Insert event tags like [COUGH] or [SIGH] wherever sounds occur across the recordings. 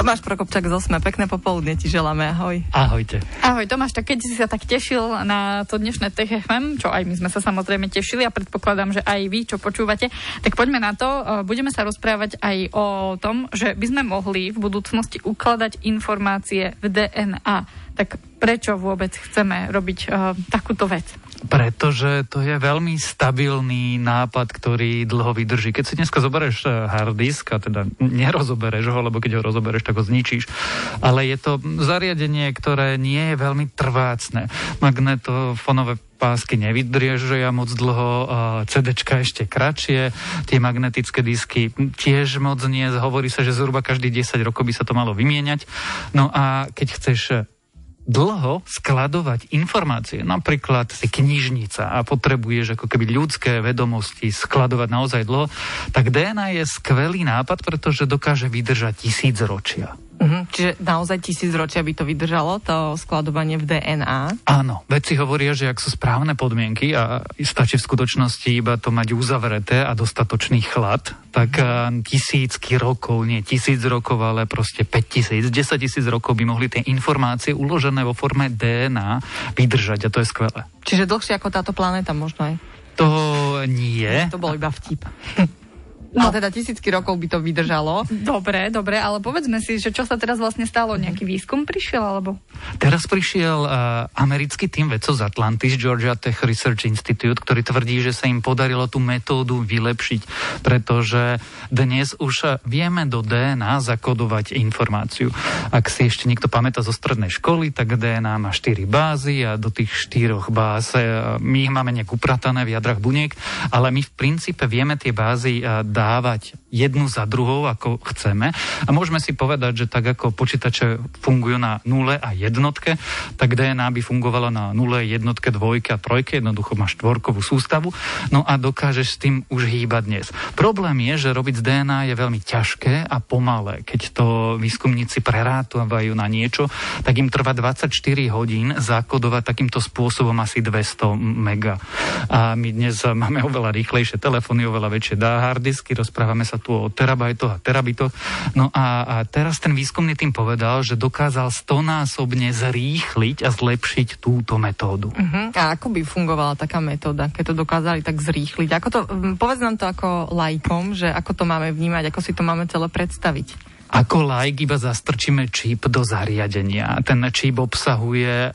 Tomáš Prokopčak z Osme, pekné popoludne ti želáme, ahoj. Ahojte. Ahoj Tomáš, tak keď si sa tak tešil na to dnešné Tech FM, čo aj my sme sa samozrejme tešili a predpokladám, že aj vy, čo počúvate, tak poďme na to. E, budeme sa rozprávať aj o tom, že by sme mohli v budúcnosti ukladať informácie v DNA. Tak prečo vôbec chceme robiť uh, takúto vec? Pretože to je veľmi stabilný nápad, ktorý dlho vydrží. Keď si dneska zoberieš e, hard disk, a teda nerozobereš ho, lebo keď ho rozobereš, tak ho zničíš, ale je to zariadenie, ktoré nie je veľmi trvácne. Magnetofonové pásky nevydržia moc dlho, CDčka ešte kratšie, tie magnetické disky tiež moc nie, hovorí sa, že zhruba každý 10 rokov by sa to malo vymieňať. No a keď chceš dlho skladovať informácie, napríklad knižnica a potrebuješ ako keby ľudské vedomosti skladovať naozaj dlho, tak DNA je skvelý nápad, pretože dokáže vydržať tisíc ročia. Uh-huh. Čiže naozaj tisíc ročia by to vydržalo, to skladovanie v DNA? Áno, vedci hovoria, že ak sú správne podmienky a stačí v skutočnosti iba to mať uzavreté a dostatočný chlad, tak uh, tisícky rokov, nie tisíc rokov, ale proste 5 tisíc, 10 tisíc rokov by mohli tie informácie uložené vo forme DNA vydržať a to je skvelé. Čiže dlhšie ako táto planéta možno aj? To nie. To bol iba vtip. [LAUGHS] No. A teda tisícky rokov by to vydržalo. Dobre, dobre, ale povedzme si, že čo sa teraz vlastne stalo? Nejaký výskum prišiel, alebo? Teraz prišiel uh, americký tým vedcov z Atlantis, Georgia Tech Research Institute, ktorý tvrdí, že sa im podarilo tú metódu vylepšiť, pretože dnes už vieme do DNA zakodovať informáciu. Ak si ešte niekto pamätá zo strednej školy, tak DNA má 4 bázy a do tých štyroch báz uh, my ich máme nejak upratané v jadrach buniek, ale my v princípe vieme tie bázy uh, dávať jednu za druhou, ako chceme. A môžeme si povedať, že tak ako počítače fungujú na nule a jednotke, tak DNA by fungovalo na nule, jednotke, dvojke a trojke, jednoducho má štvorkovú sústavu, no a dokážeš s tým už hýbať dnes. Problém je, že robiť z DNA je veľmi ťažké a pomalé. Keď to výskumníci prerátovajú na niečo, tak im trvá 24 hodín zakodovať takýmto spôsobom asi 200 mega. A my dnes máme oveľa rýchlejšie telefóny, oveľa väčšie hardisky, otázky, rozprávame sa tu o terabajtoch a terabitoch. No a, a teraz ten výskumný tým povedal, že dokázal stonásobne zrýchliť a zlepšiť túto metódu. Uh-huh. A ako by fungovala taká metóda, keď to dokázali tak zrýchliť? Ako to, povedz nám to ako lajkom, že ako to máme vnímať, ako si to máme celé predstaviť. Ako like iba zastrčíme čip do zariadenia. Ten čip obsahuje uh,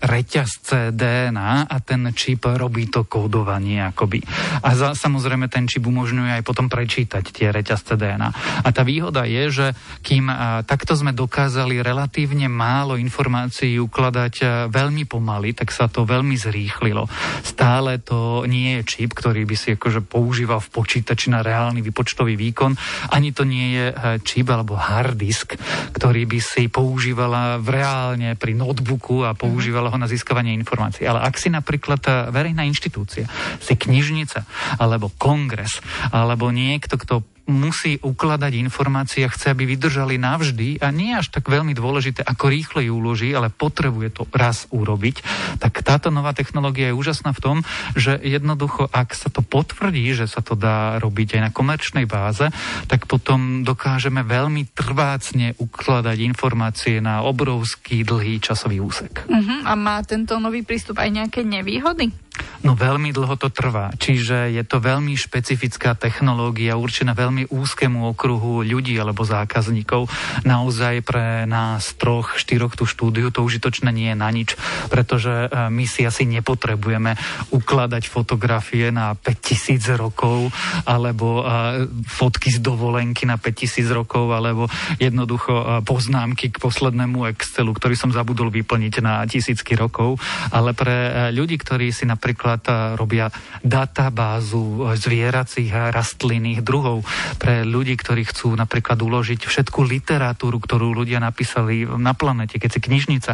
reťazce DNA a ten čip robí to kódovanie akoby. A za, samozrejme ten čip umožňuje aj potom prečítať tie reťazce DNA. A tá výhoda je, že kým uh, takto sme dokázali relatívne málo informácií ukladať uh, veľmi pomaly, tak sa to veľmi zrýchlilo. Stále to nie je čip, ktorý by si akože používal v počítači na reálny vypočtový výkon, ani to nie je čip, ale alebo hard disk, ktorý by si používala v reálne pri notebooku a používala ho na získavanie informácií. Ale ak si napríklad eh, verejná inštitúcia, si knižnica, alebo kongres, alebo niekto, kto musí ukladať informácie a chce, aby vydržali navždy a nie až tak veľmi dôležité, ako rýchle ju uloží, ale potrebuje to raz urobiť, tak táto nová technológia je úžasná v tom, že jednoducho, ak sa to potvrdí, že sa to dá robiť aj na komerčnej báze, tak potom dokážeme veľmi trvácne ukladať informácie na obrovský dlhý časový úsek. Uh-huh. A má tento nový prístup aj nejaké nevýhody? No veľmi dlho to trvá, čiže je to veľmi špecifická technológia určená veľmi úzkému okruhu ľudí alebo zákazníkov. Naozaj pre nás troch, štyroch tú štúdiu to užitočné nie je na nič, pretože e, my si asi nepotrebujeme ukladať fotografie na 5000 rokov alebo e, fotky z dovolenky na 5000 rokov alebo jednoducho e, poznámky k poslednému Excelu, ktorý som zabudol vyplniť na tisícky rokov, ale pre ľudí, ktorí si napríklad napríklad robia databázu zvieracích a rastlinných druhov pre ľudí, ktorí chcú napríklad uložiť všetku literatúru, ktorú ľudia napísali na planete, keď si knižnica,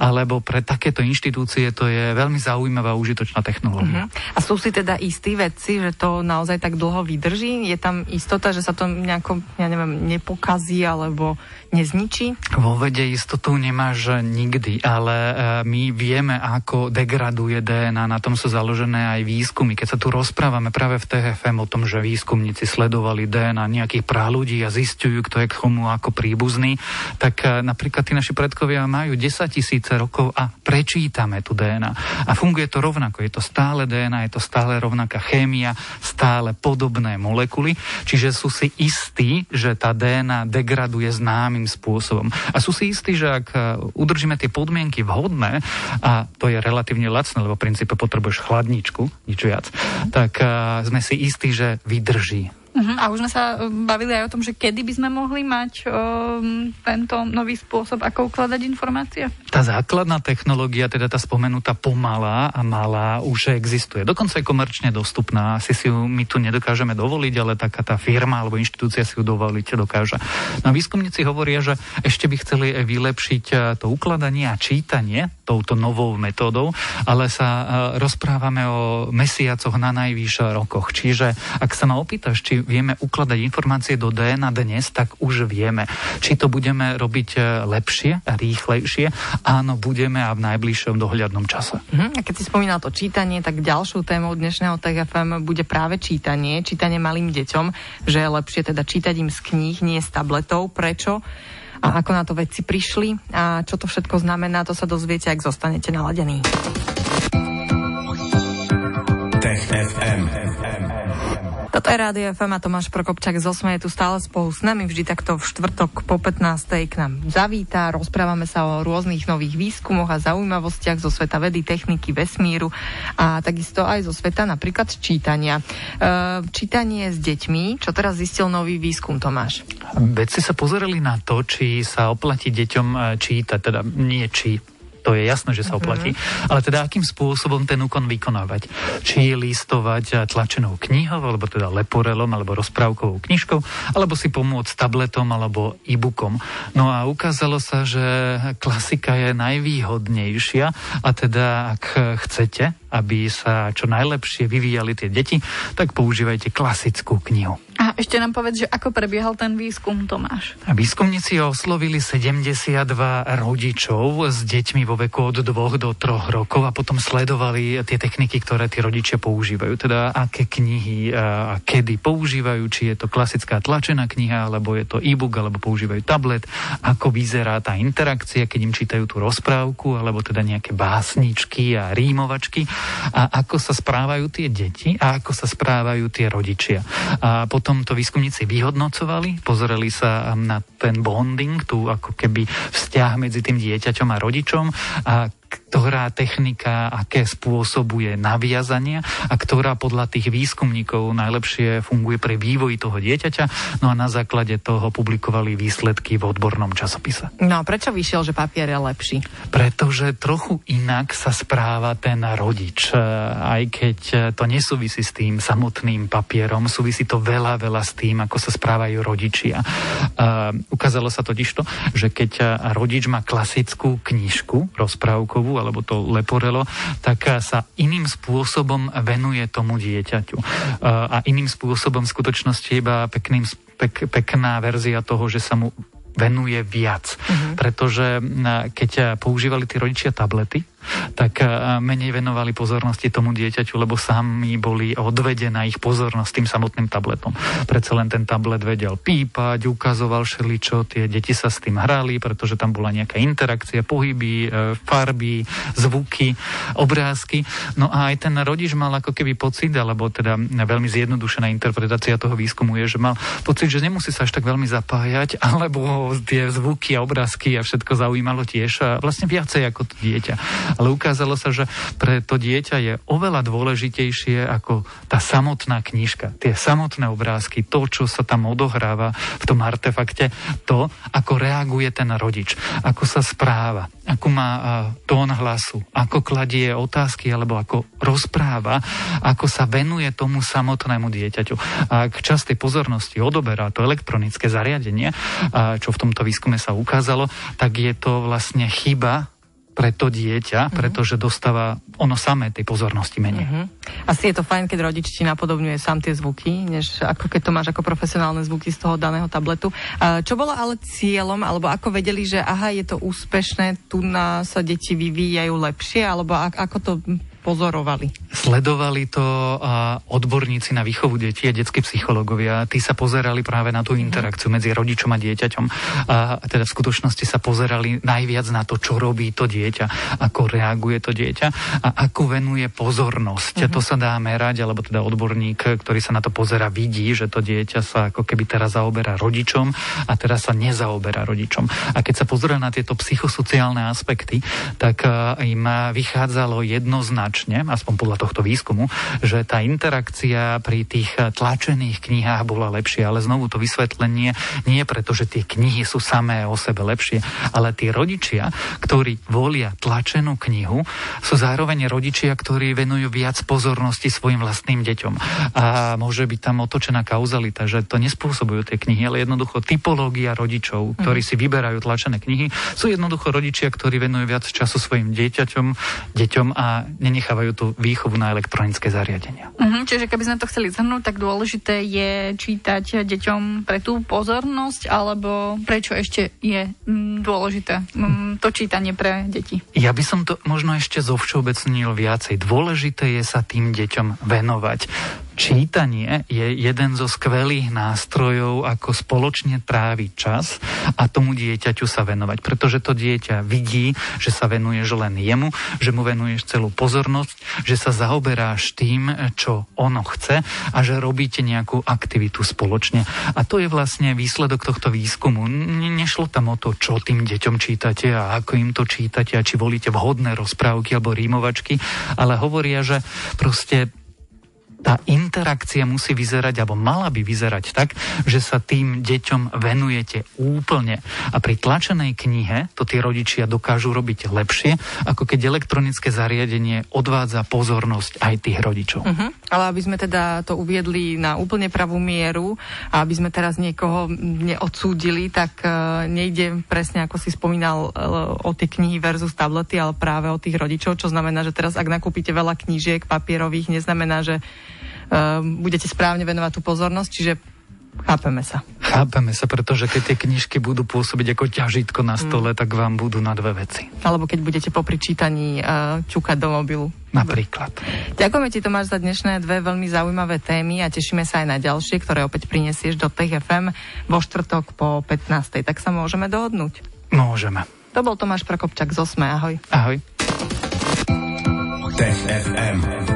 alebo pre takéto inštitúcie to je veľmi zaujímavá užitočná technológia. Uh-huh. A sú si teda istí vedci, že to naozaj tak dlho vydrží? Je tam istota, že sa to nejako, ja neviem, nepokazí alebo nezničí? Vo vede istotu nemáš nikdy, ale e, my vieme, ako degraduje DNA, na tom sú založené aj výskumy. Keď sa tu rozprávame práve v TFM o tom, že výskumníci sledovali DNA nejakých ľudí a zistujú, kto je k tomu ako príbuzný, tak e, napríklad tí naši predkovia majú 10 tisíce rokov a prečítame tu DNA. A funguje to rovnako. Je to stále DNA, je to stále rovnaká chémia, stále podobné molekuly, čiže sú si istí, že tá DNA degraduje známym spôsobom. A sú si istí, že ak e, udržíme tie podmienky vhodné, a to je relatívne lacné, lebo v princípe potrebuješ chladničku, nič viac, tak uh, sme si istí, že vydrží Uh-huh. A už sme sa e, bavili aj o tom, že kedy by sme mohli mať um, tento nový spôsob, ako ukladať informácie? Tá základná technológia, teda tá spomenutá pomalá a malá, už existuje. Dokonca je komerčne dostupná. Asi si ju my tu nedokážeme dovoliť, ale taká tá firma alebo inštitúcia si ju dovoliť dokáže. No výskumníci hovoria, že ešte by chceli vylepšiť e, to ukladanie a čítanie touto novou metódou, ale sa uh, rozprávame o mesiacoch na najvyšších rokoch. Čiže ak sa ma opýtaš, či vieme ukladať informácie do DNA dnes, tak už vieme. Či to budeme robiť e, lepšie a rýchlejšie? Áno, budeme a v najbližšom dohľadnom čase. Uh-huh. A keď si spomínal to čítanie, tak ďalšou témou dnešného TFM bude práve čítanie. Čítanie malým deťom, že je lepšie teda čítať im z kníh, nie z tabletov. Prečo? a ako na to vedci prišli a čo to všetko znamená, to sa dozviete, ak zostanete naladení. Tech FM. Je Rádio FM a Tomáš Prokopčak z Osme je tu stále spolu s nami, vždy takto v štvrtok po 15. k nám zavíta. Rozprávame sa o rôznych nových výskumoch a zaujímavostiach zo sveta vedy, techniky, vesmíru a takisto aj zo sveta napríklad čítania. E, čítanie s deťmi, čo teraz zistil nový výskum, Tomáš? Vedci sa pozerali na to, či sa oplatí deťom e, čítať, teda nie či to je jasné, že sa mhm. oplatí. Mm-hmm. Ale teda akým spôsobom ten úkon vykonávať? Či listovať tlačenou knihou, alebo teda leporelom, alebo rozprávkovou knižkou, alebo si pomôcť tabletom alebo e-bookom. No a ukázalo sa, že klasika je najvýhodnejšia a teda ak chcete, aby sa čo najlepšie vyvíjali tie deti, tak používajte klasickú knihu. A ešte nám povedz, že ako prebiehal ten výskum, Tomáš? A výskumníci oslovili 72 rodičov s deťmi vo veku od 2 do 3 rokov a potom sledovali tie techniky, ktoré tí rodičia používajú. Teda aké knihy a kedy používajú, či je to klasická tlačená kniha, alebo je to e-book, alebo používajú tablet, ako vyzerá tá interakcia, keď im čítajú tú rozprávku, alebo teda nejaké básničky a rímovačky a ako sa správajú tie deti a ako sa správajú tie rodičia. A potom to výskumníci vyhodnocovali, pozreli sa na ten bonding, tu ako keby vzťah medzi tým dieťaťom a rodičom a ktorá technika, aké spôsobuje naviazania a ktorá podľa tých výskumníkov najlepšie funguje pre vývoj toho dieťaťa. No a na základe toho publikovali výsledky v odbornom časopise. No a prečo vyšiel, že papier je lepší? Pretože trochu inak sa správa ten rodič. E, aj keď to nesúvisí s tým samotným papierom, súvisí to veľa, veľa s tým, ako sa správajú rodičia. Uh, ukázalo sa totiž to, že keď rodič má klasickú knižku rozprávku, Čechoslovákovú alebo to Leporelo, tak sa iným spôsobom venuje tomu dieťaťu. A iným spôsobom v skutočnosti iba pekným, pek, pekná verzia toho, že sa mu venuje viac. Uh-huh. Pretože keď používali tí rodičia tablety, tak eh, menej venovali pozornosti tomu dieťaťu, lebo sami boli odvedená ich pozornosť tým samotným tabletom. Predsa len ten tablet vedel pípať, ukazoval všeličo, tie deti sa s tým hrali, pretože tam bola nejaká interakcia, pohyby, eh, farby, zvuky, obrázky. No a aj ten rodič mal ako keby pocit, alebo teda veľmi zjednodušená interpretácia toho výskumu je, že mal pocit, že nemusí sa až tak veľmi zapájať, [LAUGHS] alebo tie zvuky a obrázky a všetko zaujímalo tiež a vlastne viacej ako to dieťa. Ale ukázalo sa, že pre to dieťa je oveľa dôležitejšie ako tá samotná knižka, tie samotné obrázky, to, čo sa tam odohráva v tom artefakte, to, ako reaguje ten rodič, ako sa správa, ako má tón hlasu, ako kladie otázky alebo ako rozpráva, ako sa venuje tomu samotnému dieťaťu. A ak čas tej pozornosti odoberá to elektronické zariadenie, čo v tomto výskume sa ukázalo, tak je to vlastne chyba pre to dieťa, uh-huh. pretože dostáva ono samé tej pozornosti menej. Uh-huh. Asi je to fajn, keď rodič ti napodobňuje sám tie zvuky, než ako keď to máš ako profesionálne zvuky z toho daného tabletu. Čo bolo ale cieľom, alebo ako vedeli, že aha, je to úspešné, tu na sa deti vyvíjajú lepšie, alebo ako to pozorovali? Sledovali to odborníci na výchovu detí a detskí psychológovia. Tí sa pozerali práve na tú mhm. interakciu medzi rodičom a dieťaťom. A teda v skutočnosti sa pozerali najviac na to, čo robí to dieťa, ako reaguje to dieťa a ako venuje pozornosť. Uh-huh. To sa dá merať, alebo teda odborník, ktorý sa na to pozera, vidí, že to dieťa sa ako keby teraz zaoberá rodičom a teraz sa nezaoberá rodičom. A keď sa pozrie na tieto psychosociálne aspekty, tak im vychádzalo jednoznačne jednoznačne, aspoň podľa tohto výskumu, že tá interakcia pri tých tlačených knihách bola lepšia. Ale znovu to vysvetlenie nie preto, že tie knihy sú samé o sebe lepšie, ale tí rodičia, ktorí volia tlačenú knihu, sú zároveň rodičia, ktorí venujú viac pozornosti svojim vlastným deťom. A môže byť tam otočená kauzalita, že to nespôsobujú tie knihy, ale jednoducho typológia rodičov, ktorí si vyberajú tlačené knihy, sú jednoducho rodičia, ktorí venujú viac času svojim dieťaťom, deťom a nenech nechávajú tú výchovu na elektronické zariadenia. Uh-huh, čiže keby sme to chceli zhrnúť, tak dôležité je čítať deťom pre tú pozornosť, alebo prečo ešte je mm, dôležité mm, to čítanie pre deti? Ja by som to možno ešte zovšeobecnil viacej. Dôležité je sa tým deťom venovať. Čítanie je jeden zo skvelých nástrojov, ako spoločne tráviť čas a tomu dieťaťu sa venovať. Pretože to dieťa vidí, že sa venuješ len jemu, že mu venuješ celú pozornosť, že sa zaoberáš tým, čo ono chce a že robíte nejakú aktivitu spoločne. A to je vlastne výsledok tohto výskumu. Nešlo tam o to, čo tým deťom čítate a ako im to čítate a či volíte vhodné rozprávky alebo rímovačky, ale hovoria, že proste tá interakcia musí vyzerať, alebo mala by vyzerať tak, že sa tým deťom venujete úplne. A pri tlačenej knihe to tí rodičia dokážu robiť lepšie, ako keď elektronické zariadenie odvádza pozornosť aj tých rodičov. Uh-huh. Ale aby sme teda to uviedli na úplne pravú mieru a aby sme teraz niekoho neodsúdili, tak uh, nejde presne, ako si spomínal, uh, o tie knihy versus tablety, ale práve o tých rodičov, čo znamená, že teraz ak nakúpite veľa knížiek papierových, neznamená, že budete správne venovať tú pozornosť, čiže chápeme sa. Chápeme sa, pretože keď tie knižky budú pôsobiť ako ťažitko na stole, mm. tak vám budú na dve veci. Alebo keď budete popri čítaní uh, čukať do mobilu. Napríklad. Ďakujeme ti Tomáš za dnešné dve veľmi zaujímavé témy a tešíme sa aj na ďalšie, ktoré opäť prinesieš do Tech FM vo štvrtok po 15. Tak sa môžeme dohodnúť? Môžeme. To bol Tomáš Prokopčak z Osme. Ahoj. Ahoj. Tech FM.